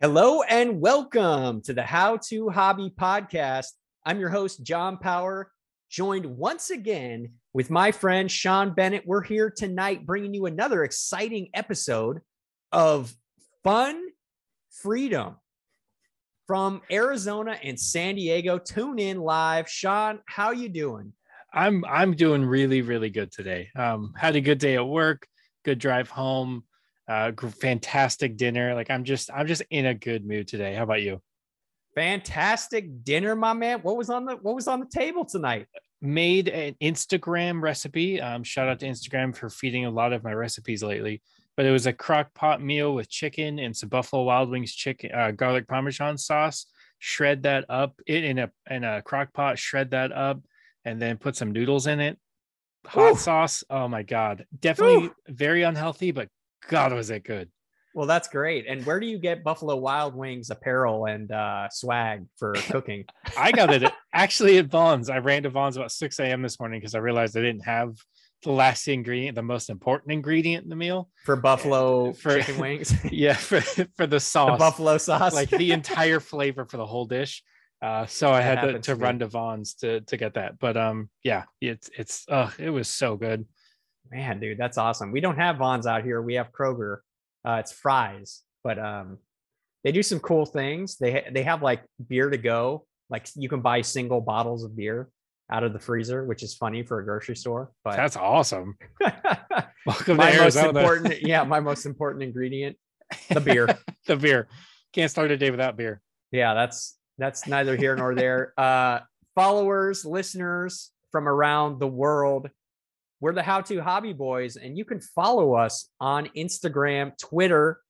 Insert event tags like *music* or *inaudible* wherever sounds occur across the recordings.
Hello and welcome to the How to Hobby podcast. I'm your host, John Power, joined once again with my friend Sean Bennett. We're here tonight bringing you another exciting episode of fun freedom from Arizona and San Diego. Tune in live. Sean, how you doing? I'm I'm doing really really good today. Um, had a good day at work, good drive home, uh, fantastic dinner. Like I'm just I'm just in a good mood today. How about you? Fantastic dinner, my man. What was on the what was on the table tonight? Made an Instagram recipe. Um, shout out to Instagram for feeding a lot of my recipes lately. But it was a crock pot meal with chicken and some Buffalo Wild Wings chicken uh, garlic parmesan sauce. Shred that up it in a in a crock pot. Shred that up and then put some noodles in it. Hot Ooh. sauce. Oh my god. Definitely Ooh. very unhealthy, but god was it good. Well, that's great. And where do you get Buffalo Wild Wings apparel and uh, swag for *laughs* cooking? I got it *laughs* actually at Vons. I ran to Vons about 6 a.m. this morning because I realized I didn't have the last ingredient, the most important ingredient in the meal for buffalo for, chicken wings. *laughs* yeah, for, for the sauce, the buffalo sauce, like the entire flavor for the whole dish. Uh, so I had to, to, to run to Vons to to get that. But um, yeah, it's it's uh, it was so good. Man, dude, that's awesome. We don't have Vons out here. We have Kroger. Uh, it's Fry's, but um, they do some cool things. They ha- they have like beer to go. Like you can buy single bottles of beer out of the freezer, which is funny for a grocery store. But that's awesome. *laughs* Welcome my most important, *laughs* yeah, my most important ingredient, the beer. *laughs* the beer. Can't start a day without beer. Yeah, that's that's neither here nor there. Uh, followers, listeners from around the world, we're the How to Hobby Boys, and you can follow us on Instagram, Twitter,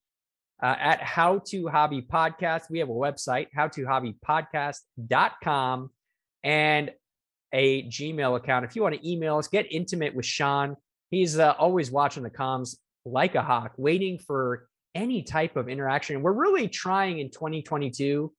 uh, at How to Hobby Podcast. We have a website, howtohobbypodcast.com, and a Gmail account. If you want to email us, get intimate with Sean. He's uh, always watching the comms like a hawk, waiting for any type of interaction. And we're really trying in 2022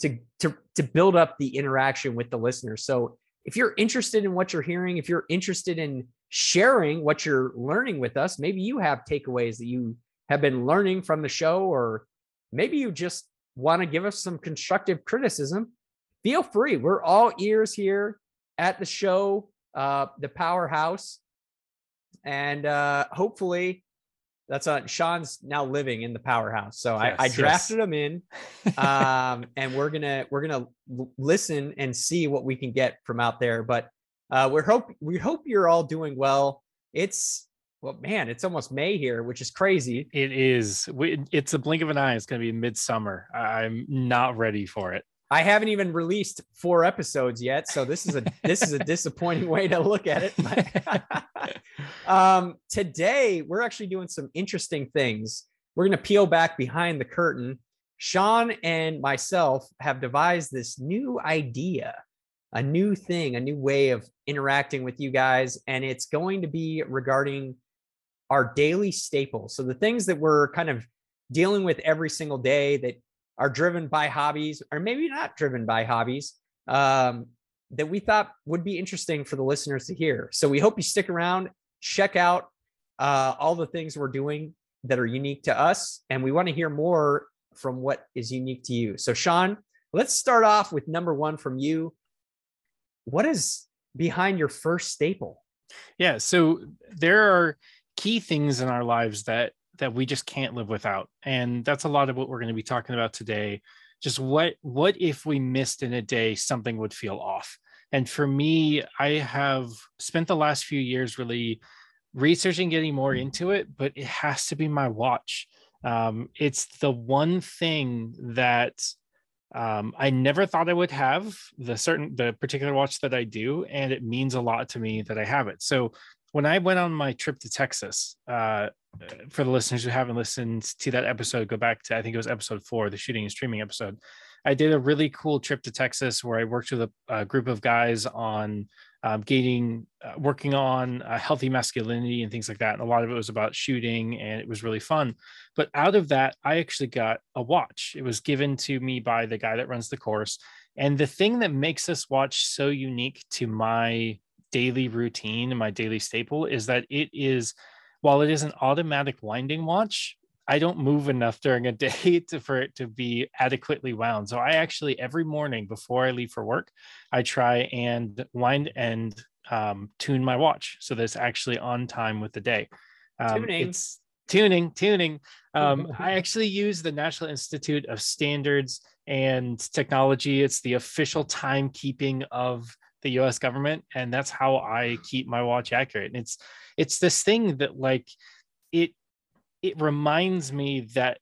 to to to build up the interaction with the listeners. So if you're interested in what you're hearing, if you're interested in sharing what you're learning with us, maybe you have takeaways that you have been learning from the show, or maybe you just want to give us some constructive criticism. Feel free. We're all ears here at the show, uh, the powerhouse. And uh, hopefully that's on Sean's now living in the powerhouse. So yes, I, I, drafted yes. him in, *laughs* um, and we're gonna we're gonna listen and see what we can get from out there. But uh, we hope we hope you're all doing well. It's well, man, it's almost May here, which is crazy. It is. It's a blink of an eye. It's going to be midsummer. I'm not ready for it. I haven't even released four episodes yet, so this is a *laughs* this is a disappointing way to look at it. *laughs* um, today we're actually doing some interesting things. We're going to peel back behind the curtain. Sean and myself have devised this new idea, a new thing, a new way of interacting with you guys, and it's going to be regarding our daily staples. So the things that we're kind of dealing with every single day that are driven by hobbies or maybe not driven by hobbies um, that we thought would be interesting for the listeners to hear. So we hope you stick around, check out uh, all the things we're doing that are unique to us, and we want to hear more from what is unique to you. So, Sean, let's start off with number one from you. What is behind your first staple? Yeah, so there are key things in our lives that that we just can't live without. And that's a lot of what we're going to be talking about today. Just what what if we missed in a day something would feel off? And for me i have spent the last few years really researching getting more into it but it has to be my watch. Um, it's the one thing that um, I never thought I would have the certain the particular watch that I do, and it means a lot to me that I have it. So when I went on my trip to Texas, uh, for the listeners who haven't listened to that episode, go back to I think it was episode four, the shooting and streaming episode. I did a really cool trip to Texas where I worked with a, a group of guys on um, gaining, uh, working on uh, healthy masculinity and things like that. And a lot of it was about shooting, and it was really fun. But out of that, I actually got a watch. It was given to me by the guy that runs the course. And the thing that makes this watch so unique to my daily routine and my daily staple is that it is while it is an automatic winding watch I don't move enough during a *laughs* day to, for it to be adequately wound. So I actually every morning before I leave for work, I try and wind and um, tune my watch so that it's actually on time with the day. Um, Tuning. It's tuning, tuning. Um, I *laughs* actually use the National Institute of Standards and Technology. It's the official timekeeping of the U.S. government, and that's how I keep my watch accurate. And it's it's this thing that like it it reminds me that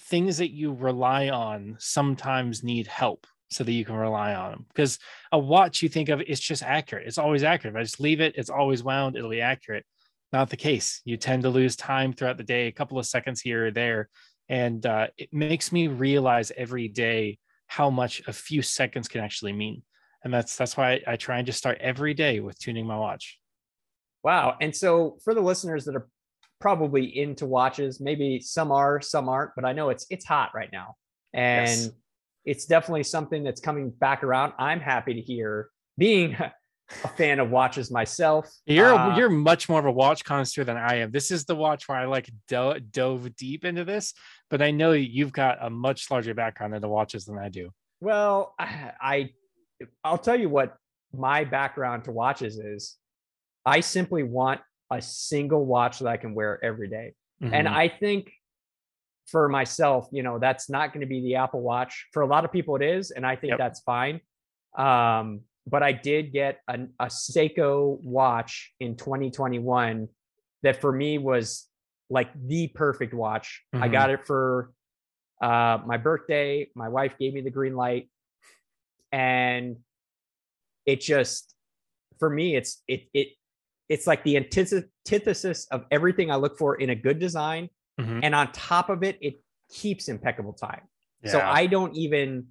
things that you rely on sometimes need help so that you can rely on them because a watch you think of it's just accurate. It's always accurate. If i just leave it it's always wound it'll be accurate. Not the case. You tend to lose time throughout the day a couple of seconds here or there and uh, it makes me realize every day how much a few seconds can actually mean. And that's that's why I, I try and just start every day with tuning my watch. Wow. And so for the listeners that are probably into watches, maybe some are, some aren't, but I know it's it's hot right now. And Yes. it's definitely something that's coming back around. I'm happy to hear being *laughs* a fan of watches myself. You're uh, you're much more of a watch connoisseur than I am. This is the watch where I like do- dove deep into this, but I know you've got a much larger background into watches than I do. Well, I, *sighs* I I'll tell you what my background to watches is. I simply want a single watch that I can wear every day. And Mhm. I think for myself, you know, that's not going to be the Apple Watch. For a lot of people, it is, and I think Yep. that's fine. Um, but I did get an, a Seiko watch in 2021 that for me was like the perfect watch. I Mhm. got it for uh, my birthday. My wife gave me the green light, and it just for me, it's it it it's like the antithesis of everything I look for in a good design. Mhm. And on top of it, it keeps impeccable time. So I don't even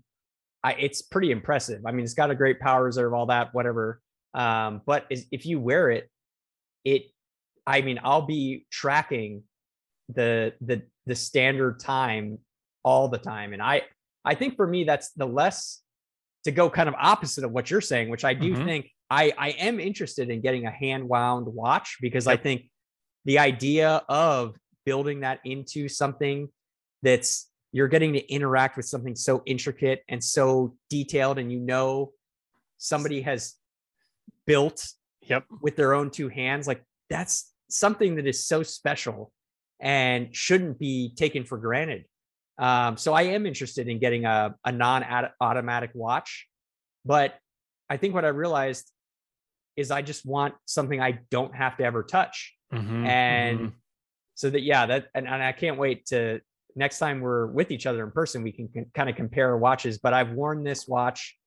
I it's pretty impressive. I mean, it's got a great power reserve, all that, whatever. Um, but is, if you wear it, it I mean, I'll be tracking the the the standard time all the time. And I I think for me that's the less to go kind of opposite of what you're saying, which I do Mhm. think I I am interested in getting a hand wound watch because I think the idea of building that into something that's you're getting to interact with something so intricate and so detailed and you know somebody has built Yep. with their own two hands like that's something that is so special and shouldn't be taken for granted um, so i am interested in getting a, a non-automatic watch but i think what i realized is i just want something i don't have to ever touch Mhm, and mhm. so that yeah that and, and i can't wait to next time we're with each other in person we can, kind of compare watches but i've worn this watch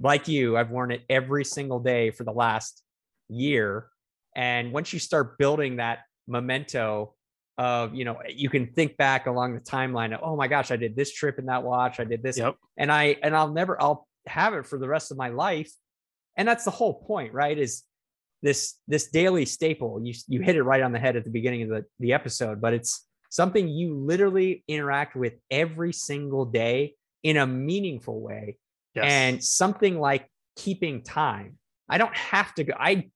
like you i've worn it every single day for the last year and once you start building that memento of you know you can think back along the timeline of oh my gosh i did this trip in that watch i did this Yep. and i and i'll never i'll have it for the rest of my life and that's the whole point right is this this daily staple. You you hit it right on the head at the beginning of the the episode but it's something you literally interact with every single day in a meaningful way Yes. and something like keeping time. I don't have to go i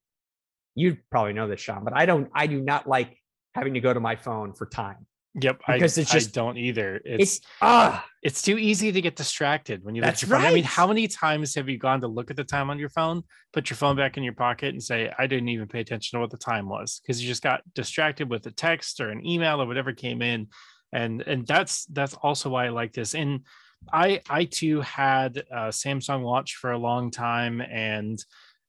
you probably know this sean but i don't i do not like having to go to my phone for time Yep, I, because it's I just- don't either. It's it's ah it's too easy to get distracted when you look at That's your phone. I mean, how many times have you gone to look at the time on your phone, put your phone back in your pocket, and say, "I didn't even pay attention to what the time was," because you just got distracted with a text or an email or whatever came in, and and that's that's also why I like this. And I I too had a Samsung Watch for a long time, and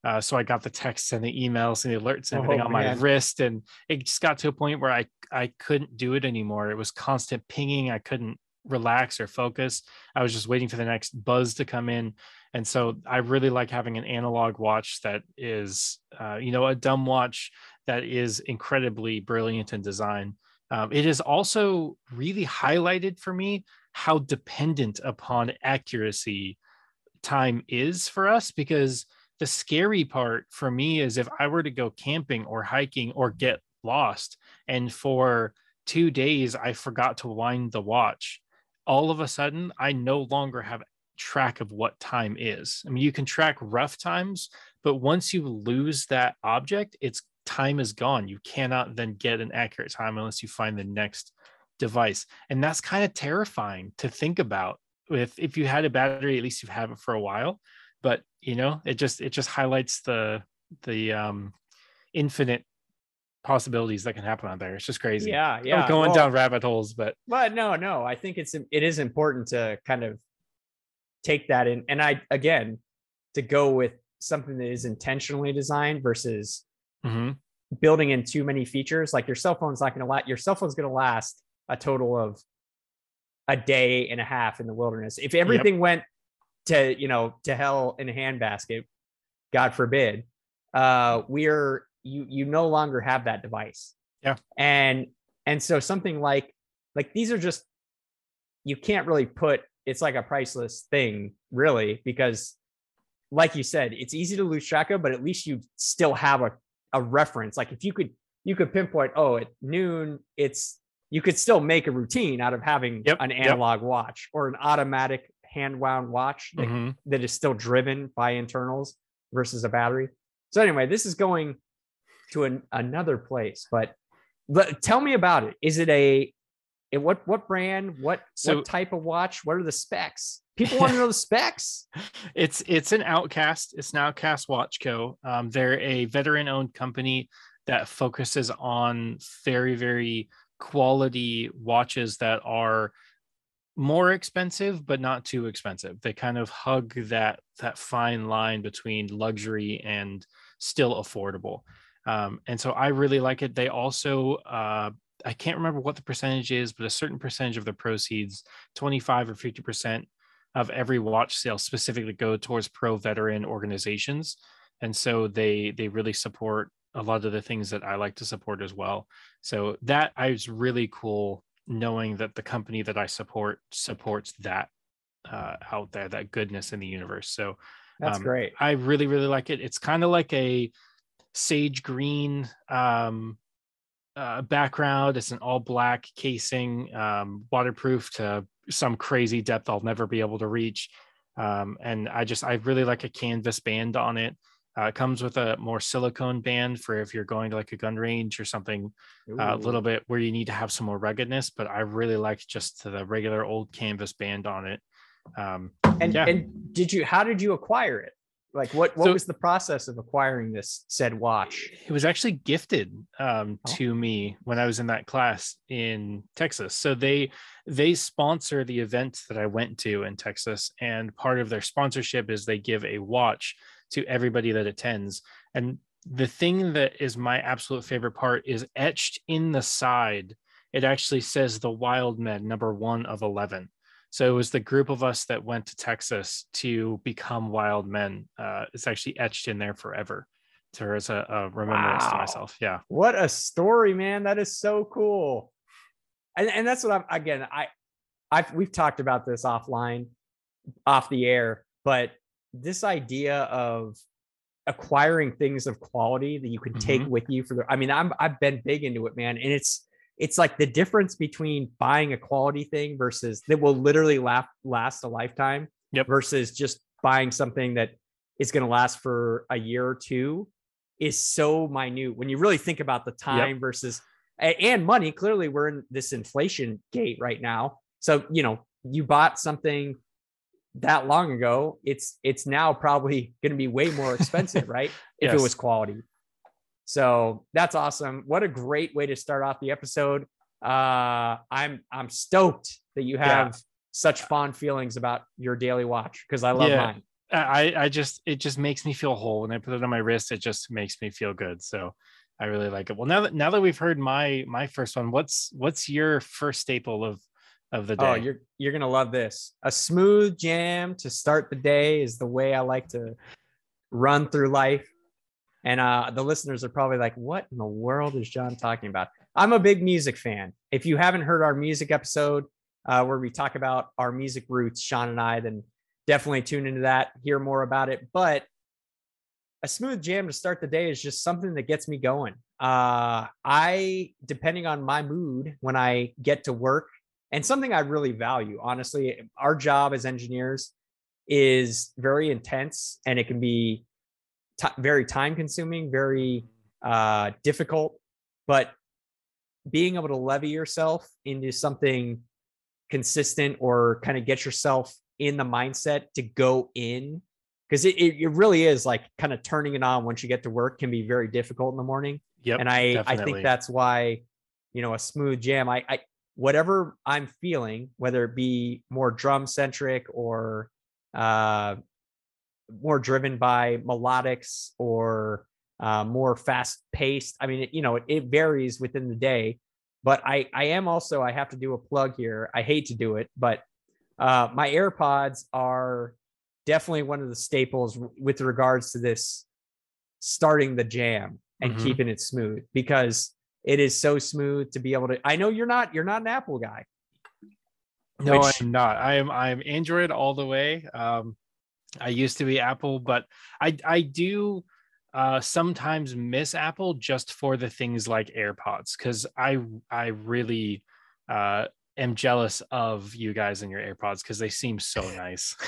uh, so I got the texts and the emails and the alerts and everything Oh, on my man. wrist, and it just got to a point where I I couldn't do it anymore. It was constant pinging. I couldn't relax or focus. I was just waiting for the next buzz to come in, and so I really like having an analog watch that is, uh, you know, a dumb watch that is incredibly brilliant in design. Um, has also really highlighted for me how dependent upon accuracy time is for us because the scary part for me is if I were to go camping or hiking or get lost and for two days I forgot to wind the watch, all of a sudden I no longer have track of what time is. I mean, you can track rough times, but once you lose that object, it's time is gone. You cannot then get an accurate time unless you find the next device and that's kind of terrifying to think about with if you had a battery at least you've it for a while but you know it just it just highlights the the um infinite possibilities that can happen out there it's just crazy Yeah, yeah. going well, down rabbit holes but But no, no, I think it's it is important to kind of take that in, and I again to go with something that is intentionally designed versus mhm, building in too many features. Like your cell phone's not going to last. Your cell phone's going to last a total of a day and a half in the wilderness. If everything went to you know to hell in a handbasket, God forbid, uh, we're you you no longer have that device. Yeah. and and so something like like these are just you can't really put it's like a priceless thing really because like you said it's easy to lose track of but at least you still have a, a reference like if you could you could pinpoint oh at noon it's you could still make a routine out of having Yep, an yep. analog watch or an automatic hand wound watch that, mhm. that is still driven by internals versus a battery. So anyway this is going to an, another place but but tell me about it. Is it a it- what what brand what So- what type of watch? What are the specs? People want to *laughs* know the specs. It's it's an outcast it's an outcast watch co. Um, they're a veteran owned company that focuses on very very quality watches that are more expensive but not too expensive. They kind of hug that that fine line between luxury and still affordable. Um, and so i really like it. They also uh, i can't remember what the percentage is but a certain percentage of the proceeds 25 or 50 percent of every watch sale specifically go towards pro veteran organizations. And so they they really support a lot of the things that i like to support as well. So that is really cool knowing that the company that i support supports that uh, out there that goodness in the universe so that's Um, great I really, really like it. It's kind of like a sage green um, uh, background. It's an all black casing, um, waterproof to some crazy depth I'll never be able to reach. Um, and I just, I really like a canvas band on it. Uh, it comes with a more silicone band for if you're going to like a gun range or something uh, a little bit where you need to have some more ruggedness. But I really like just the regular old canvas band on it. Um, and yeah. and did you how did you acquire it like what what So- was the process of acquiring this said watch It was actually gifted um, Oh. to me when I was in that class in Texas. So they they sponsor the event that I went to in Texas, and part of their sponsorship is they give a watch to everybody that attends. And the thing that is my absolute favorite part is etched in the side. It actually says the Wild Men number one of eleven. So it was the group of us that went to Texas to become wild men. Uh, it's actually etched in there forever to her as a, a remembrance to myself. Yeah. what a story man that is so cool and and that's what i'm again i i've we've talked about this offline off the air but this idea of acquiring things of quality that you can take Mhm. with you for the i mean i'm i've been big into it man and it's it's like the difference between buying a quality thing versus that will literally last last a lifetime Yep. versus just buying something that is going to last for a year or two is so minute when you really think about the time versus and money clearly we're in this inflation gate right now so you know you bought something that long ago it's it's now probably *laughs* going to be way more expensive right if it was quality so that's awesome what a great way to start off the episode uh i'm i'm stoked that you Yeah. have such fond feelings about your daily watch because i love Yeah. mine I, I just it just makes me feel whole when I put it on my wrist. It just makes me feel good. So I really like it. Well, now that now that we've heard my my first one, what's what's your first staple of of the day? Oh, you're you're gonna love this. A smooth jam to start the day is the way I like to run through life. And uh, the listeners are probably like, "What in the world is John talking about?" I'm a big music fan. If you haven't heard our music episode uh, where we talk about our music roots, Sean and I, then definitely tune into that, hear more about it. But a smooth jam to start the day is just something that gets me going. Uh, I, depending on my mood when I get to work, and something I really value, honestly, our job as engineers is very intense and it can be ti very time consuming, very uh, difficult. But being able to levy yourself into something consistent or kind of get yourself in the mindset to go in because it, it, it really is like kind of turning it on once you get to work can be very difficult in the morning Yep. and I I think that's why you know a smooth jam I I whatever I'm feeling whether it be more drum centric or uh more driven by melodics or uh, more fast paced I mean it, you know it, it varies within the day but I I am also I have to do a plug here I hate to do it but uh my AirPods are definitely one of the staples with regards to this starting the jam and Mhm. keeping it smooth because it is so smooth to be able to I know you're not you're not an Apple guy. No, which- I'm not. I am I'm Android all the way. Um, I used to be Apple, but I I do uh, sometimes miss Apple just for the things like AirPods because I I really uh, am jealous of you guys and your AirPods because they seem so nice. *laughs*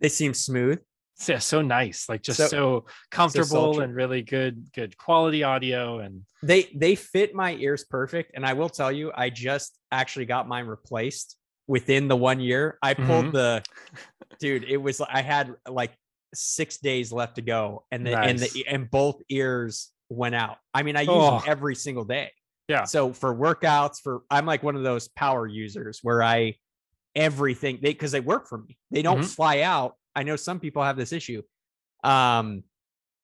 They seem smooth. So, so nice, like just So- so, comfortable sultry. and really good good quality audio and They they fit my ears perfect and I will tell you I just actually got mine replaced within the 1 year. I pulled Mhm. the *laughs* dude, it was I had like 6 days left to go and the and the and both ears went out. I mean, I use Oh. them every single day. Yeah. So for workouts for I'm like one of those power users where I everything they because they work for me. They don't Mhm. fly out. I know some people have this issue. Um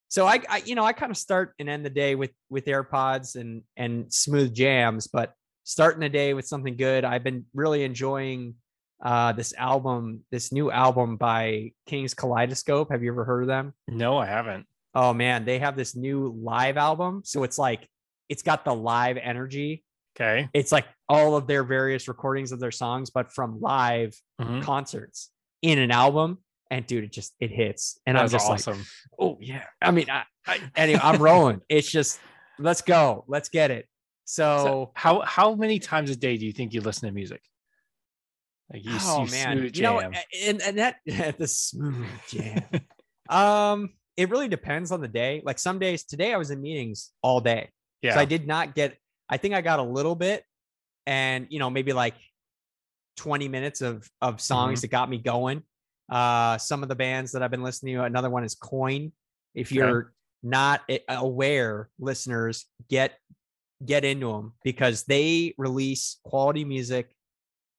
so I, I you know I kind of start and end the day with with AirPods and and smooth jams, but starting the day with something good. I've been really enjoying uh this album, this new album by Kings Kaleidoscope. Have you ever heard of them? no, I haven't. Oh man, they have this new live album. So it's like it's got the live energy. Okay. It's like all of their various recordings of their songs, but from live Mhm. concerts in an album. And dude, it just it hits. And I'm That's just like, oh yeah. I mean, I, I anyway, I'm rolling. It's just let's go, let's get it. So, So how how many times a day do you think you listen to music? Like you, oh you man, you know, and and that *laughs* the smooth jam. *laughs* um, it really depends on the day. Like some days, today I was in meetings all day, yeah. so I did not get. I think I got a little bit, and you know maybe like 20 minutes of of songs that got me going. Uh, some of the bands that I've been listening to. Another one is Coin. If you're not aware, listeners, get get into them because they release quality music.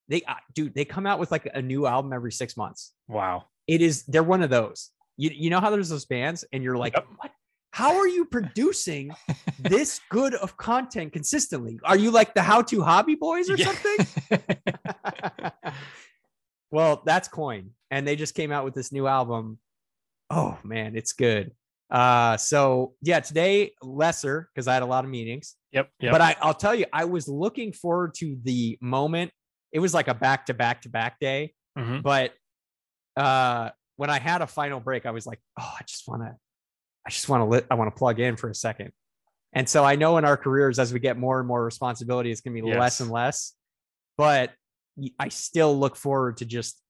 They uh, dude, they come out with like a new album every six months. wow. It is they're one of those. You you know how there's those bands and you're like, Yep. what? How are you producing this good of content consistently? Are you like the How to Hobby Boys or Yeah. something? *laughs* *laughs* well, that's Coin, and they just came out with this new album. Oh man, it's good. Uh, so yeah, today lesser because I had a lot of meetings. yep. Yep. But I, I'll tell you, I was looking forward to the moment. It was like a back to back to back day. Mhm. But uh, when I had a final break, I was like, oh, I just want to, I just want to lit, I want to plug in for a second. And so I know in our careers, as we get more and more responsibility, it's going to be less and less. But I still look forward to just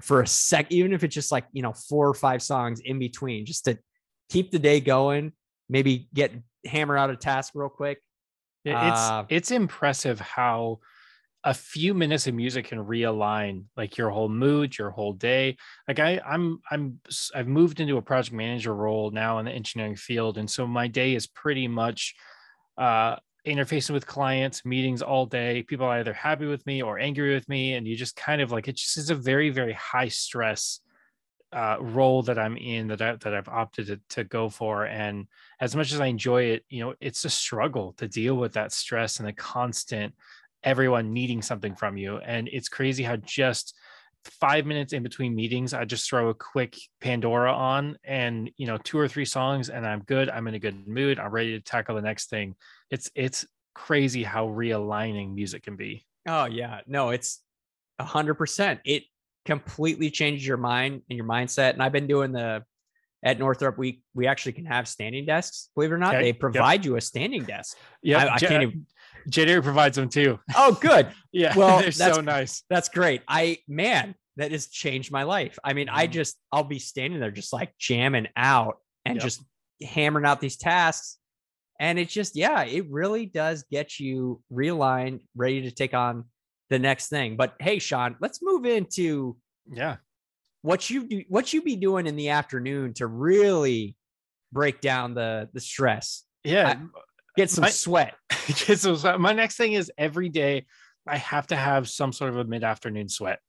for a sec, even if it's just like, you know, four or five songs in between, just to keep the day going, maybe get hammer out a task real quick. It's Uh, it's impressive how a few minutes of music can realign like your whole mood, your whole day. Like I, I'm, I'm, I've moved into a project manager role now in the engineering field, and so my day is pretty much uh, interfacing with clients, meetings all day. People are either happy with me or angry with me, and you just kind of like it just is a very, very high stress uh, role that I'm in that I, that I've opted to, to go for. And as much as I enjoy it, you know, it's a struggle to deal with that stress and the constant everyone needing something from you. And it's crazy how just five minutes in between meetings, I just throw a quick Pandora on and, you know, two or three songs and I'm good. I'm in a good mood. I'm ready to tackle the next thing. It's, it's crazy how realigning music can be. Oh yeah, no, it's a hundred percent. It completely changes your mind and your mindset. And I've been doing the at Northrop. We we actually can have standing desks. Believe it or not, Okay, they yep. provide you a standing desk. Yeah. I- I can't even- JDR provides them too. Oh, good. *laughs* Yeah. Well, they're that's- so nice. That's great. I man, that has changed my life. I mean, I Mhm. just I'll be standing there just like jamming out and Yep. just hammering out these tasks. And it just, yeah, it really does get you realigned, ready to take on the next thing. But hey, Sean, let's move into yeah what you do, what you be doing in the afternoon to really break down the the stress. Yeah, I, get some my, sweat. *laughs* get some sweat. My next thing is every day I have to have some sort of a mid afternoon sweat.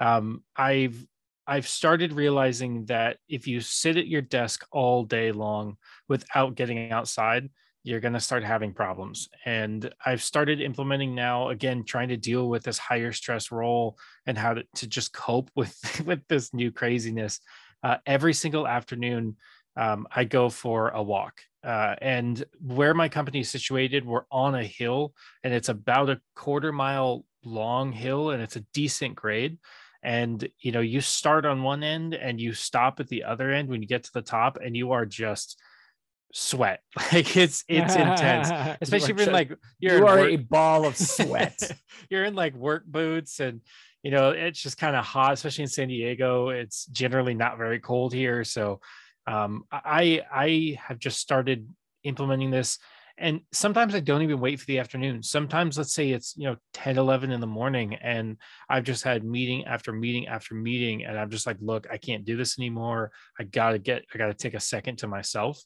Um, I've I've started realizing that if you sit at your desk all day long without getting outside, you're going to start having problems. And I've started implementing now, again, trying to deal with this higher stress role and how to, to just cope with, *laughs* with this new craziness. Uh, every single afternoon, um, I go for a walk. Uh, and where my company is situated, we're on a hill and it's about a quarter mile long hill and it's a decent grade. And you know you start on one end and you stop at the other end when you get to the top and you are just sweat. *laughs* Like it's it's intense *laughs* especially when like you're you are work, a ball of *laughs* sweat. You're in like work boots and you know it's just kind of hot especially in san diego. It's generally not very cold here so um, i i have just started implementing this and sometimes i don't even wait for the afternoon. Sometimes let's say it's you know 10 11 in the morning and i've just had meeting after meeting after meeting and i'm just like look i can't do this anymore. I gotta get i gotta take a second to myself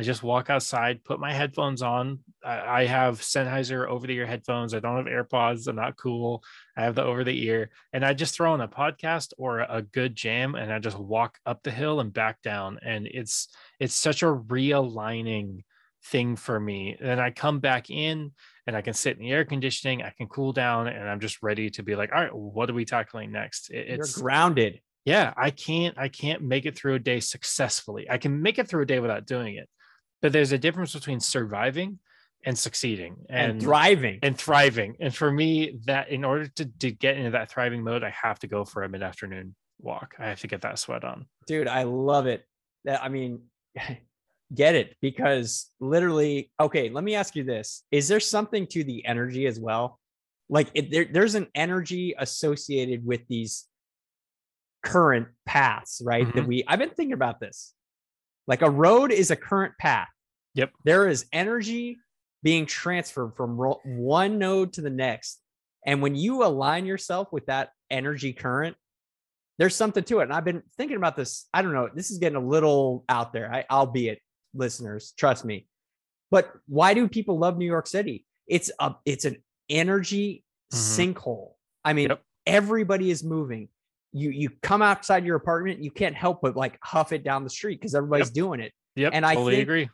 i just walk outside put my headphones on i, I have sennheiser over the ear headphones i don't have airpods i'm not cool i have the over the ear and i just throw on a podcast or a good jam and i just walk up the hill and back down and it's it's such a realigning thing for me. Then I come back in and I can sit in the air conditioning, I can cool down, and I'm just ready to be like, all right, what are we tackling next? It's You're grounded. Yeah, I can't, I can't make it through a day successfully. I can make it through a day without doing it. But there's a difference between surviving and succeeding and, and, thriving and thriving. And for me, that in order to, to get into that thriving mode, I have to go for a mid-afternoon walk. I have to get that sweat on. Dude, I love it. That I mean, *laughs* get it because literally okay let me ask you this is there something to the energy as well like it, there, there's an energy associated with these current paths right mm-hmm. that we i've been thinking about this like a road is a current path yep there is energy being transferred from ro- one node to the next and when you align yourself with that energy current there's something to it and i've been thinking about this i don't know this is getting a little out there I, albeit listeners, trust me. But why do people love New York City? It's a it's an energy mm-hmm. sinkhole. I mean, yep. everybody is moving. You you come outside your apartment, you can't help but like huff it down the street because everybody's yep. doing it. Yep, and I totally agree.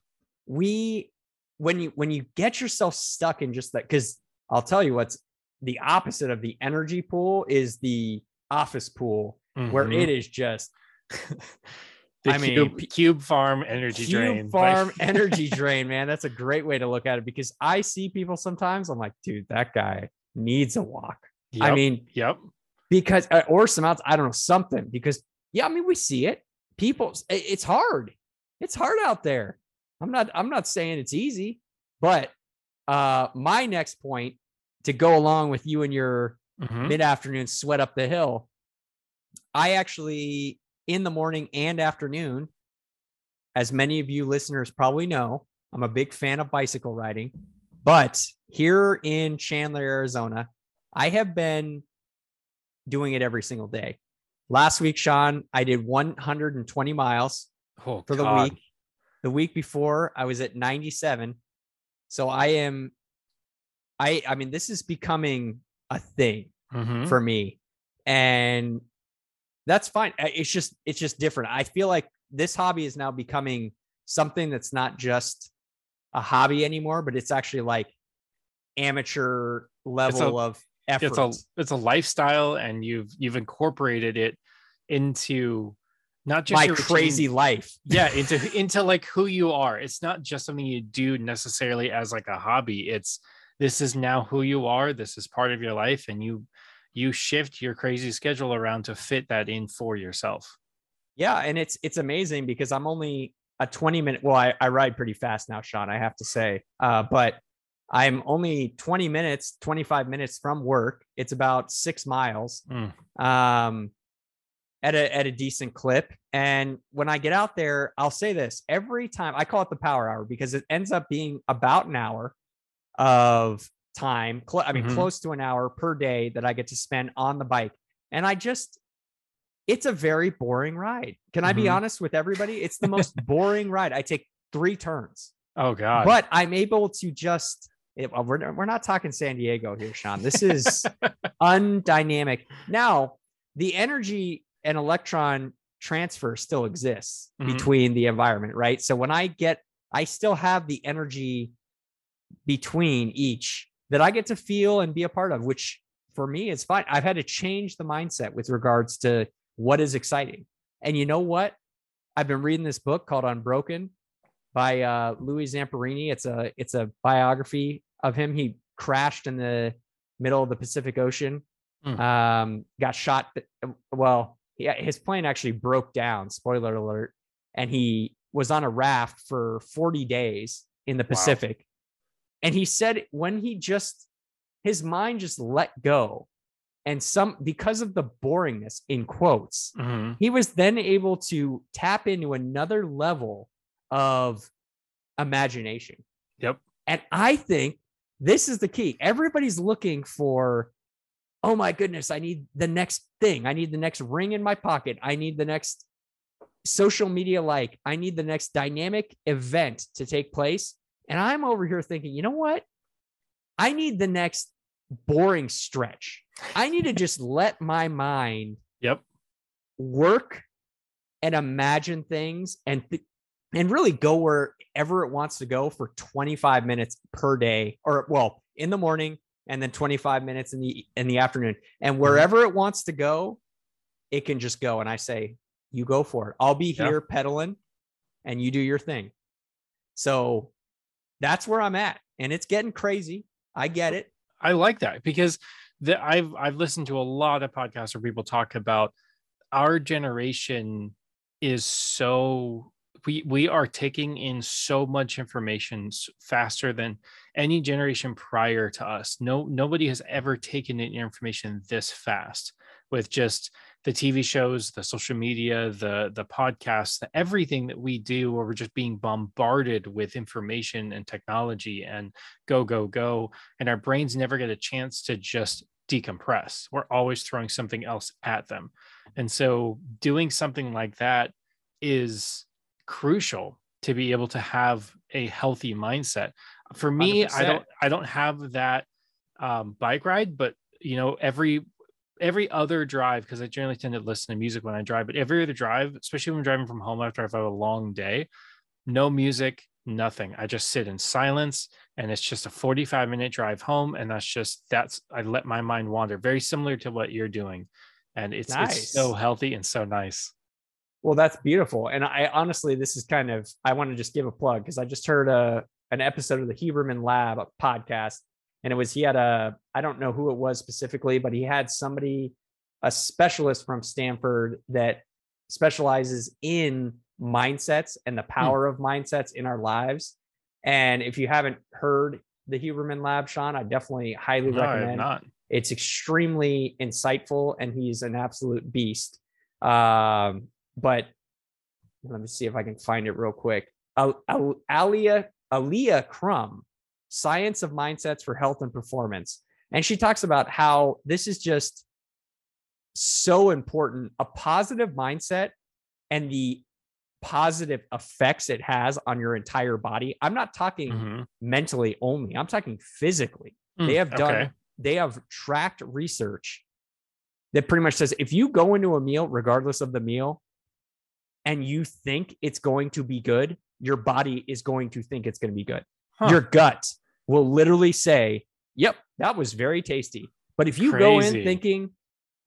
We when you when you get yourself stuck in just that, because I'll tell you what's the opposite of the energy pool is the office pool, mm-hmm. where it is just *laughs* I cube, mean, cube farm energy cube drain. Farm *laughs* energy drain, man. That's a great way to look at it because I see people sometimes. I'm like, dude, that guy needs a walk. Yep, I mean, yep. Because uh, or some else, I don't know something. Because yeah, I mean, we see it. People, it's hard. It's hard out there. I'm not. I'm not saying it's easy, but uh, my next point to go along with you and your mm-hmm. mid afternoon sweat up the hill. I actually in the morning and afternoon. As many of you listeners probably know, I'm a big fan of bicycle riding. But here in Chandler, Arizona, I have been doing it every single day. Last week, Sean, I did 120 miles oh, for the week. The week before, I was at 97. So I am, I, I mean, this is becoming a thing mm-hmm. for me. And that's fine. It's just it's just different. I feel like this hobby is now becoming something that's not just a hobby anymore, but it's actually like amateur level a, of effort. It's a it's a lifestyle, and you've you've incorporated it into not just my crazy life. *laughs* Yeah, into into like who you are. It's not just something you do necessarily as like a hobby. It's this is now who you are. This is part of your life, and you you shift your crazy schedule around to fit that in for yourself. Yeah, and it's it's amazing because I'm only a 20 minute. Well, I, I ride pretty fast now, Sean. I have to say, uh, but I'm only 20 minutes, 25 minutes from work. It's about six miles. Mm. Um, at a at a decent clip. And when I get out there, I'll say this every time. I call it the power hour because it ends up being about an hour of time. Cl- I mean, Mhm. close to an hour per day that I get to spend on the bike. And I just, it's a very boring ride. Can I be Mhm. honest with everybody? It's the *laughs* most boring ride. I take three turns, Oh God. but I'm able to just. It, we're, we're not talking San Diego here, Sean. This is undynamic. Now, the energy and electron transfer still exists Mhm. between the environment, right? So when I get, I still have the energy between each that I get to feel and be a part of, which for me is fine. I've had to change the mindset with regards to what is exciting. And you know what? I've been reading this book called Unbroken by uh, Louis Zamperini. It's a it's a biography of him. He crashed in the middle of the Pacific Ocean. Hmm. Um, got shot. Well, yeah, his plane actually broke down. Spoiler alert! And he was on a raft for 40 days in the Wow. Pacific. And he said when he just his mind just let go, and some because of the boringness in quotes, Mhm. he was then able to tap into another level of imagination. Yep. And I think this is the key. Everybody's looking for, oh my goodness, I need the next thing. I need the next ring in my pocket. I need the next social media like. I need the next dynamic event to take place. And I'm over here thinking, you know what? I need the next boring stretch. I need to just *laughs* let my mind Yep. work and imagine things and th- and really go wherever it wants to go for 25 minutes per day or well in the morning and then 25 minutes in the in the afternoon. And mm-hmm. wherever it wants to go it can just go. And i say you go for it. I'll be Yeah. here pedaling and you do your thing. So that's where i'm at. And it's getting crazy. I get it. I like that because the, I've I've listened to a lot of podcasts where people talk about our generation is so we we are taking in so much information faster than any generation prior to us. No nobody has ever taken in information this fast with just the TV shows, the social media, the the podcasts, the, everything that we do where we're just being bombarded with information and technology and go go go and our brains never get a chance to just decompress. We're always throwing something else at them. And so doing something like that is crucial to be able to have a healthy mindset. For me, I 100%. don't I don't have that um, bike ride, but you know, every every other drive, because I generally tend to listen to music when I drive, but every other drive, especially when I'm driving from home after I've had a long day, no music, nothing. I just sit in silence and it's just a 45 minute drive home. And that's just that's I let my mind wander, very similar to what you're doing. And it's it's so healthy and so nice. Well, that's beautiful. And I honestly, this is kind of, I want to just give a plug because I just heard a, an episode of the Huberman Lab uh, podcast. And it was, he had a, I don't know who it was specifically, but he had somebody, a specialist from Stanford that specializes in mindsets and the power of mindsets in our lives. And if you haven't heard the Huberman Lab, Sean, I definitely highly No, recommend. It's extremely insightful and he's an absolute beast. Um, but let me see if I can find it real quick. Al- Al- Alia Aliyah Crum, Science of Mindsets for Health and Performance. And she talks about how this is just so important. A positive mindset and the positive effects it has on your entire body. I'm not talking Mhm. mentally only, I'm talking physically Mm, they have done okay. they have tracked research that pretty much says if you go into a meal regardless of the meal and you think it's going to be good your body is going to think it's going to be good. Huh. your gut will literally say yep that was very tasty. But if you go in thinking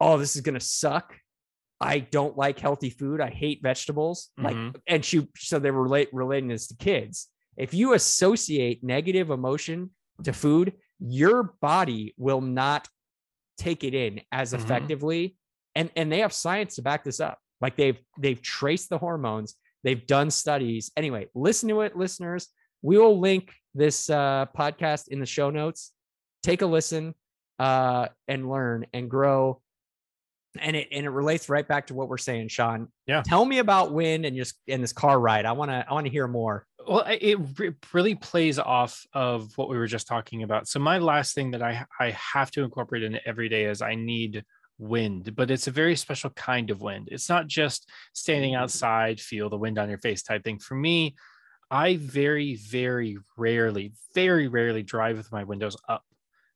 oh this is going to suck. I don't like healthy food. I hate vegetables like Mhm. and she so they were relate, relating this to kids. If you associate negative emotion to food your body will not take it in as Mhm. effectively and and they have science to back this up like they've they've traced the hormones they've done studies anyway listen to it listeners we will link this uh, podcast in the show notes take a listen uh, and learn and grow and it and it relates right back to what we're saying, Sean. Yeah. Tell me about wind and just and this car ride. I want to I want to hear more. Well, it re- really plays off of what we were just talking about. So my last thing that I I have to incorporate in every day is I need wind, but it's a very special kind of wind. It's not just standing outside, feel the wind on your face type thing. For me, I very very rarely, very rarely drive with my windows up.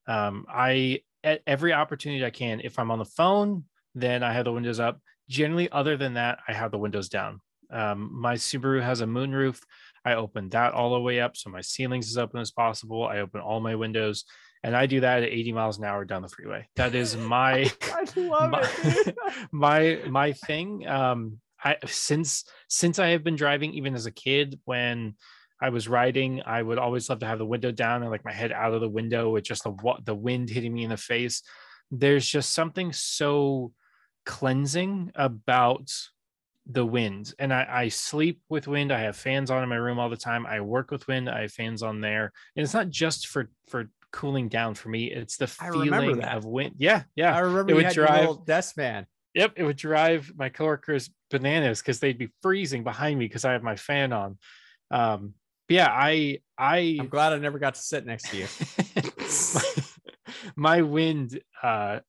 Um, I at every opportunity I can, if I'm on the phone, then I have the windows up. Generally, other than that, I have the windows down. Um, my Subaru has a moonroof. I open that all the way up so my ceilings as open as possible. I open all my windows, and I do that at 80 miles an hour down the freeway. That is my *laughs* my, it. *laughs* my my thing. Um, I since since I have been driving, even as a kid, when I was riding, I would always love to have the window down and like my head out of the window with just the the wind hitting me in the face. There's just something so cleansing about the wind and I, I sleep with wind i have fans on in my room all the time i work with wind i have fans on there and it's not just for for cooling down for me it's the I feeling of wind yeah yeah I remember It would drive- little desk fan. Yep, it would drive my coworkers bananas because they'd be freezing behind me because I have my fan on. Um, but yeah, I I I'm glad I never got to sit next to you. my, *laughs* my wind uh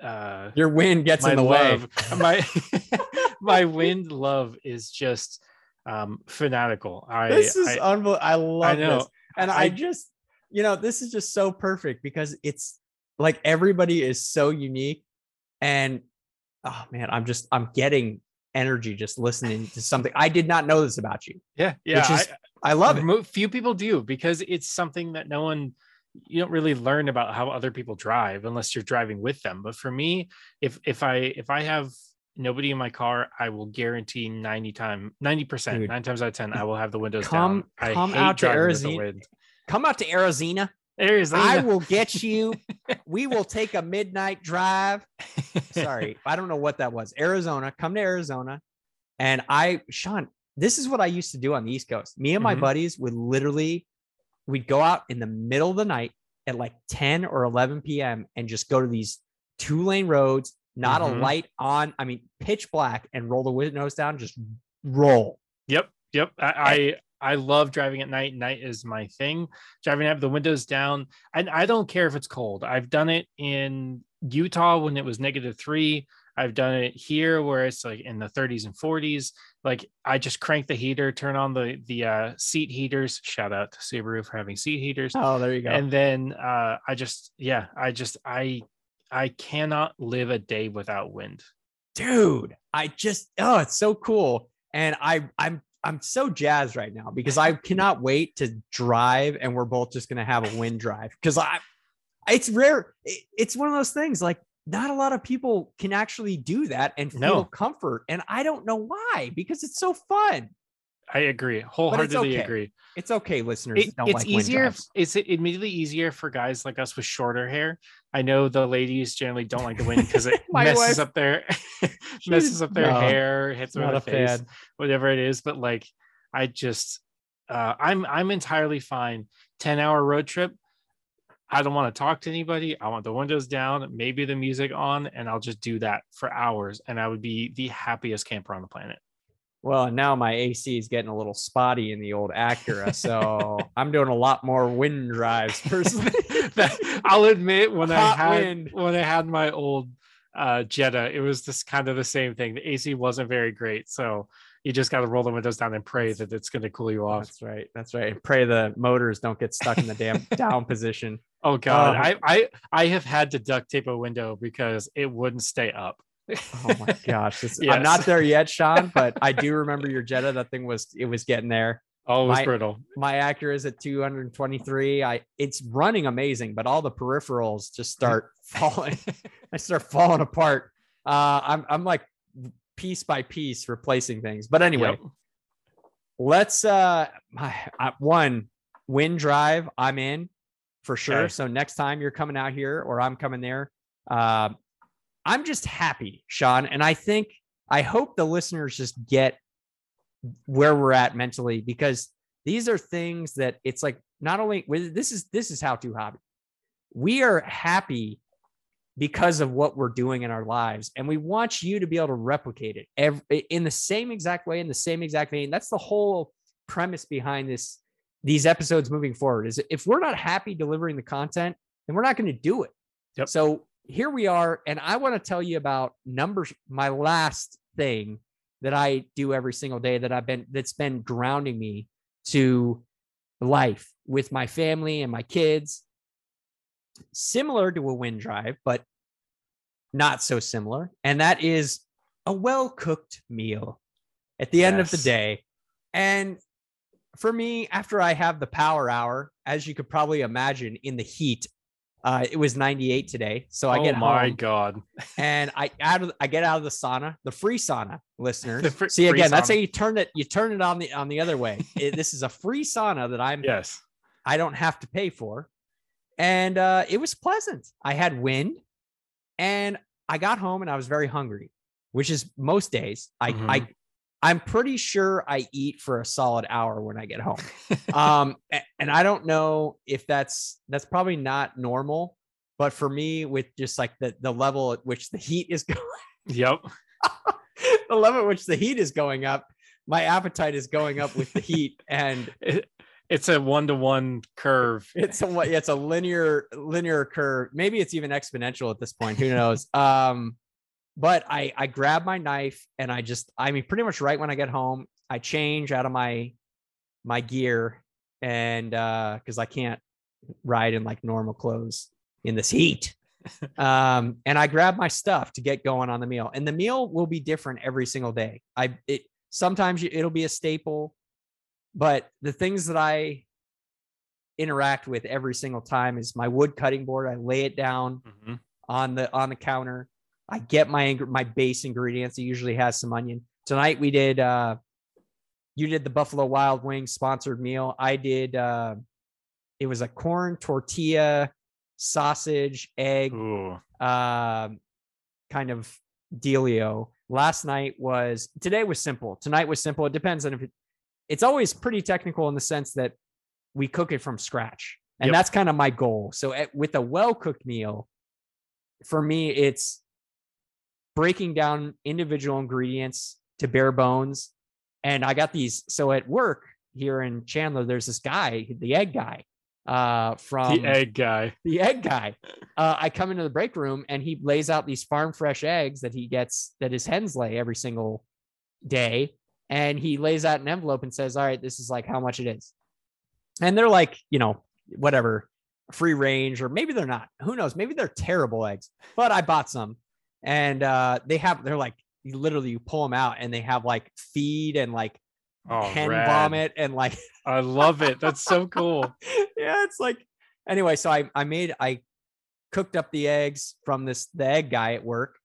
uh Your wind gets in the way. my *laughs* my wind love is just um fanatical. I This is I, unbelievable. I love I know. this. And I, I- just, you know, this is just so perfect because it's like everybody is so unique. And oh man, I'm just, I'm getting energy just listening to something. I did not know this about you. yeah, yeah. which is- I, I love it. Few people do because it's something that no one you don't really learn about how other people drive unless you're driving with them. But for me, if if I if I have nobody in my car, I will guarantee 90 time 90%, Dude. nine times out of 10, I will have the windows Come- down. I come out to driving with the Arizona. Come out to Arizona. Arizona. I will get you. *laughs* we will take a midnight drive. Sorry, I don't know what that was. Arizona. Come to Arizona. And I, Sean, this is what I used to do on the East Coast. Me and my Mhm. buddies would literally, we'd go out in the middle of the night at like 10 or 11 p.m. and just go to these two lane roads, not a Mhm. light on. I mean, pitch black and roll the windows down, just roll. Yep, yep. I, I I love driving at night. Night is my thing. Driving have the windows down, and I don't care if it's cold. I've done it in Utah when it was negative three. I've done it here where it's like in the 30s and 40s. Like I just crank the heater, turn on the the uh, seat heaters. Shout out to Subaru for having seat heaters. Oh, there you go. And then uh, I just yeah, I just I I cannot live a day without wind. dude i just oh it's so cool and i i'm i'm so jazzed right now because i cannot wait to drive and we're both just gonna have a wind drive because i it's rare it- it's one of those things like not a lot of people can actually do that and feel No. comfort and i don't know why because it's so fun I agree, wholeheartedly okay. agree. it's okay listeners It- it's like easier it's admittedly easier for guys like us with shorter hair? I know the ladies generally don't like the wind because it *laughs* messes wife- up their *laughs* messes up their No, hair hits them in the face fan. whatever it is but like i just uh i'm i'm entirely fine. 10 hour road trip i don't want to talk to anybody. I want the windows down maybe the music on and i'll just do that for hours and i would be the happiest camper on the planet well now my ac is getting a little spotty in the old acura so i'm doing a lot more wind drives *laughs* personally that I'll admit when I had wind. when I had my old uh Jetta, it was just kind of the same thing. The AC wasn't very great, so you just got to roll the windows down and pray that it's going to cool you off. That's right. That's right. And pray the motors don't get stuck in the damn *laughs* down position. Oh god, Oh. I I I have had to duct tape a window because it wouldn't stay up. Oh my *laughs* gosh. This, I'm not there yet, Sean, but I do *laughs* remember your Jetta. That thing was it was getting there. Oh, it was My- brittle. My Acura is at 223. I it's running amazing, but all the peripherals just start *laughs* falling. I start falling apart. Uh I'm I'm like piece by piece replacing things. But anyway, Yep. let's uh my, uh, one wind drive i'm in for sure Okay. so next time you're coming out here or i'm coming there uh, i'm just happy sean and i think i hope the listeners just get where we're at mentally because these are things that it's like not only this is this is how to hobby we are happy because of what we're doing in our lives. And we want you to be able to replicate it every, in the same exact way, in the same exact vein. That's the whole premise behind this, these episodes moving forward is if we're not happy delivering the content, then we're not going to do it. Yep. So here we are. And I want to tell you about numbers, my last thing that I do every single day that I've been, that's been grounding me to life with my family and my kids similar to a wind drive, but not so similar. And that is a well cooked meal at the end of the day. And for me, after I have the power hour, as you could probably imagine in the heat, uh, it was 98 today. So I oh get my god. and I out of I get out of the sauna, the free sauna, listeners. The fr- See again, that's sauna. how you turn it. You turn it on the on the other way. It- this is a free sauna that I'm Yes. I don't have to pay for. And uh, it was pleasant. I had wind and I got home and I was very hungry, which is most days. I, Mhm. I I'm pretty sure I eat for a solid hour when I get home. *laughs* um, and I don't know if that's that's probably not normal, but for me, with just like the the level at which the heat is *laughs* going, Yep. *laughs* the level at which the heat is going up, my appetite is going up with the heat, and It- it's a one to one curve. it's a it's a linear linear curve maybe it's even exponential at this point who knows um but i i grab my knife and i just i mean pretty much right when i get home i change out of my my gear and uh because i can't ride in like normal clothes in this heat *laughs* um and i grab my stuff to get going on the meal and the meal will be different every single day i it sometimes it'll be a staple but the things that i interact with every single time is my wood cutting board. I lay it down Mhm. on the on the counter. I get my my base ingredients. It usually has some onion. Tonight we did uh you did the Buffalo Wild Wings sponsored meal. I did uh it was a corn tortilla, sausage, egg, um, kind of dealio. Last night was today was simple. Tonight was simple. It depends on if it, it's always pretty technical in the sense that we cook it from scratch, and Yep. that's kind of my goal. So at, with a well cooked meal, for me, it's breaking down individual ingredients to bare bones. And I got these. So at work here in Chandler, there's this guy, the egg guy, uh, from the egg guy. the egg guy. Uh, I come into the break room and he lays out these farm fresh eggs that he gets that his hens lay every single day. And he lays out an envelope and says, All right, this is like how much it is. And they're like, you know, whatever, free range, or maybe they're not. Who knows? Maybe they're terrible eggs, but I bought some. And uh, they have, they're like, you literally, you pull them out and they have like feed and like Oh, hen rad. vomit and like I love it. That's so cool. *laughs* yeah, it's like anyway. So I I made I cooked up the eggs from this the egg guy at work,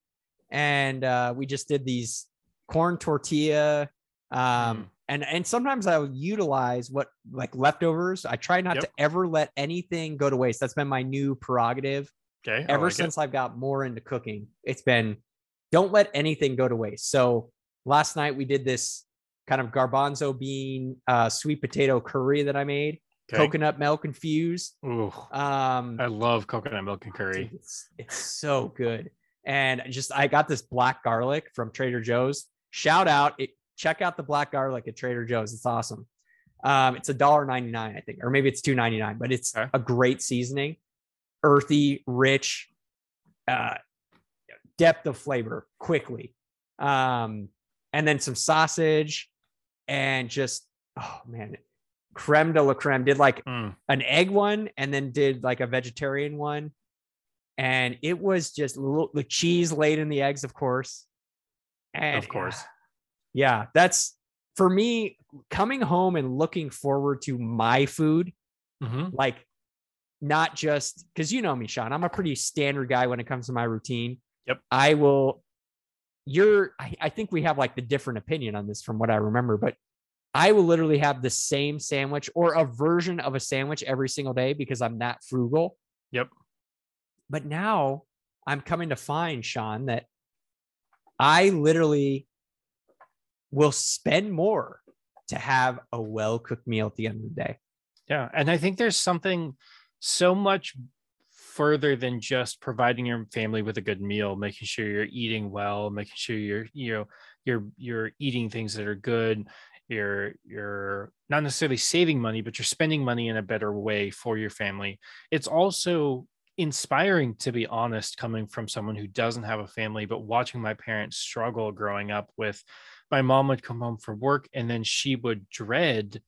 and uh, we just did these corn tortilla. Um, Mm. and and sometimes I'll utilize what like leftovers. I try not Yep. to ever let anything go to waste. That's been my new prerogative Okay. I ever like it. since I've got more into cooking. It's been don't let anything go to waste. So last night we did this kind of garbanzo bean uh, sweet potato curry that I made, Okay. coconut milk infused. Ooh, Um, I love coconut milk and curry. it's it's so good. And just I got this black garlic from Trader Joe's. Shout out it. Check out the black garlic at Trader Joe's. It's awesome. Um, it's a dollar ninety nine, I think, or maybe it's two ninety nine, but it's Okay. a great seasoning, earthy, rich, uh, depth of flavor quickly. Um, and then some sausage and just oh man, creme de la creme. Did like Mm. an egg one and then did like a vegetarian one. And it was just little, the cheese laid in the eggs, of course. And Of course. yeah, that's for me coming home and looking forward to my food, Mhm. like not just because you know me, Sean, I'm a pretty standard guy when it comes to my routine. Yep. I will, you're, I, I think we have like the different opinion on this from what I remember, but I will literally have the same sandwich or a version of a sandwich every single day because I'm that frugal. Yep. But now I'm coming to find, Sean, that I literally will spend more to have a well cooked meal at the end of the day. Yeah. And I think there's something so much further than just providing your family with a good meal making sure you're eating well making sure you're you know you're you're eating things that are good. You're you're not necessarily saving money but you're spending money in a better way for your family. It's also inspiring to be honest coming from someone who doesn't have a family but watching my parents struggle growing up with my mom would come home from work and then she would dread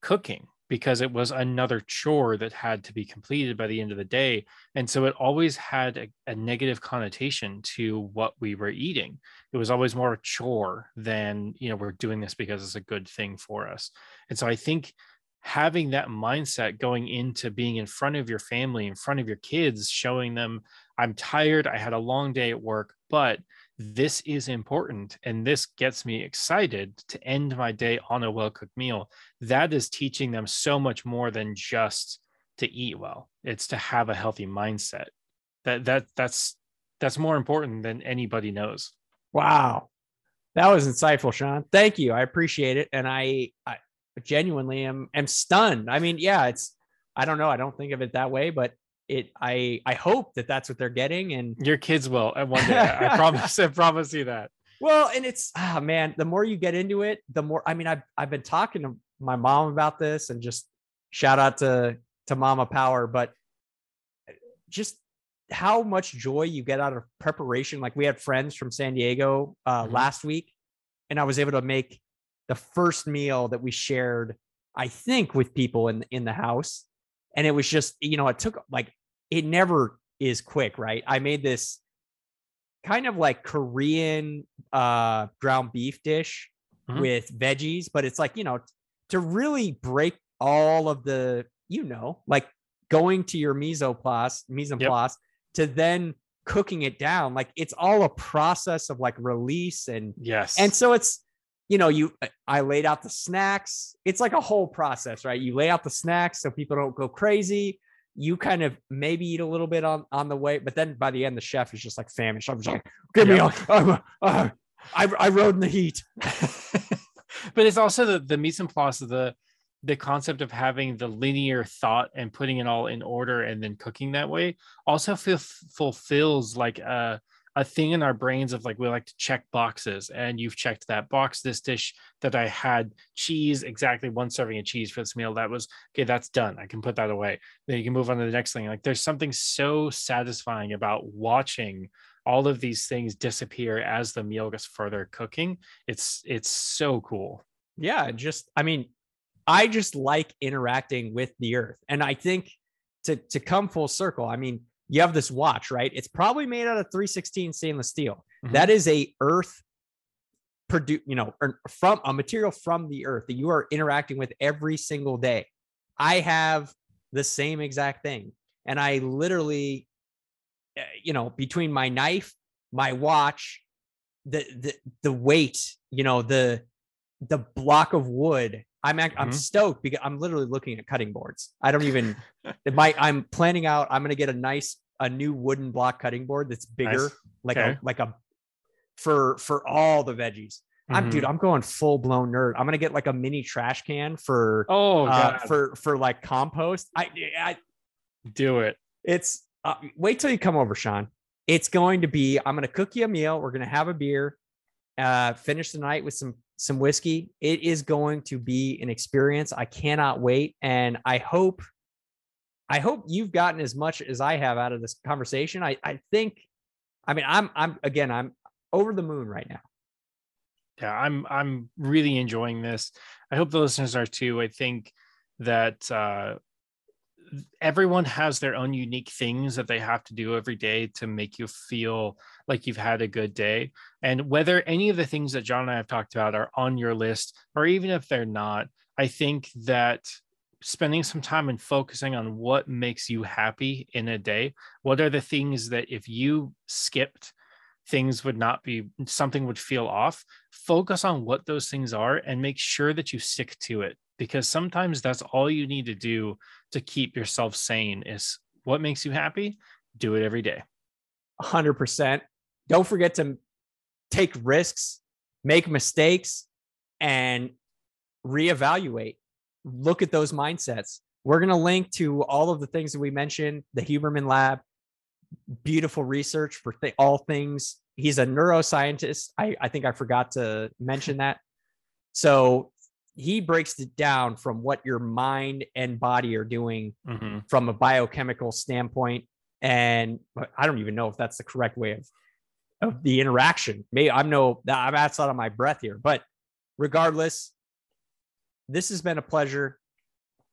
cooking because it was another chore that had to be completed by the end of the day. And so it always had a, a, negative connotation to what we were eating. It was always more a chore than, you know, we're doing this because it's a good thing for us. And so I think having that mindset going into being in front of your family, in front of your kids, showing them, I'm tired, I had a long day at work, but this is important and this gets me excited to end my day on a well cooked meal. That is teaching them so much more than just to eat well. It's to have a healthy mindset. That that that's that's more important than anybody knows. Wow. That was insightful sean. Thank you. I appreciate it and i i genuinely am am stunned. I mean yeah it's i don't know. I don't think of it that way but it i i hope that that's what they're getting and your kids will at one day i *laughs* promise i promise you that. Well and it's ah oh man the more you get into it the more i mean i've, I've been talking to my mom about this and just shout out to to mama power but just how much joy you get out of preparation. Like we had friends from san diego uh, mm-hmm. last week and i was able to make the first meal that we shared i think with people in in the house and it was just you know it took like it never is quick right i made this kind of like korean uh ground beef dish mm-hmm. with veggies but it's like you know to really break all of the you know like going to your place mise en place yep. to then cooking it down like it's all a process of like release and yes and so it's you know, you I laid out the snacks. It's like a whole process, right? You lay out the snacks so people don't go crazy. You kind of maybe eat a little bit on on the way, but then by the end, the chef is just like famished. I'm just like, give me, a, uh, uh, I I rode in the heat. *laughs* but it's also the the mise en place, the the concept of having the linear thought and putting it all in order and then cooking that way also feel, fulfills like a a thing in our brains of like we like to check boxes and you've checked that box this dish that i had cheese exactly one serving of cheese for this meal that was okay that's done i can put that away. Then you can move on to the next thing like there's something so satisfying about watching all of these things disappear as the meal gets further cooking. It's it's so cool. Yeah just i mean i just like interacting with the earth and i think to to come full circle i mean you have this watch, right? It's probably made out of 316 stainless steel. Mm-hmm. That is a earth produce, you know, from a material from the earth that you are interacting with every single day. I have the same exact thing. And I literally, eh, you know, between my knife, my watch, the the the weight, you know, the the block of wood I'm act- mm-hmm. I'm stoked because I'm literally looking at cutting boards. I don't even *laughs* might I'm planning out I'm going to get a nice a new wooden block cutting board that's bigger nice. like okay. a like a for for all the veggies. Mm-hmm. I'm dude, I'm going full blown nerd. I'm gonna get like a mini trash can for oh uh, for for like compost. I I do it. It's uh, wait till you come over, Sean. It's going to be. I'm gonna cook you a meal. We're gonna have a beer. Uh, finish the night with some some whiskey. It is going to be an experience. I cannot wait. And I hope, I hope you've gotten as much as I have out of this conversation. I, I think, I mean, I'm, I'm, again, I'm over the moon right now. Yeah, I'm, I'm really enjoying this. I hope the listeners are too. I think that, uh, everyone has their own unique things that they have to do every day to make you feel like you've had a good day. And whether any of the things that John and I have talked about are on your list, or even if they're not, I think that spending some time and focusing on what makes you happy in a day, what are the things that if you skipped, things would not be something would feel off focus on what those things are and make sure that you stick to it because sometimes that's all you need to do to keep yourself sane is what makes you happy do it every day 100% don't forget to take risks make mistakes and reevaluate look at those mindsets we're going to link to all of the things that we mentioned, the Huberman Lab, beautiful research for th- all things. He's a neuroscientist. I, I think I forgot to mention that. So he breaks it down from what your mind and body are doing Mhm. from a biochemical standpoint. And I don't even know if that's the correct way of, of the interaction. Maybe I'm no, I'm outside of my breath here, but regardless, this has been a pleasure.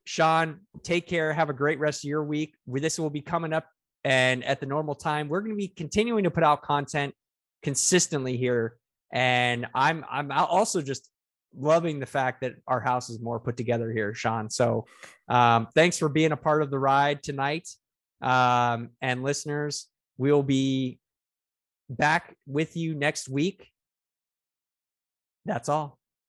Sean, take care. Have a great rest of your week. This will be coming up and at the normal time. We're going to be continuing to put out content consistently here. And I'm I'm also just loving the fact that our house is more put together here, Sean. So um, thanks for being a part of the ride tonight. Um, and listeners, we'll be back with you next week. That's all.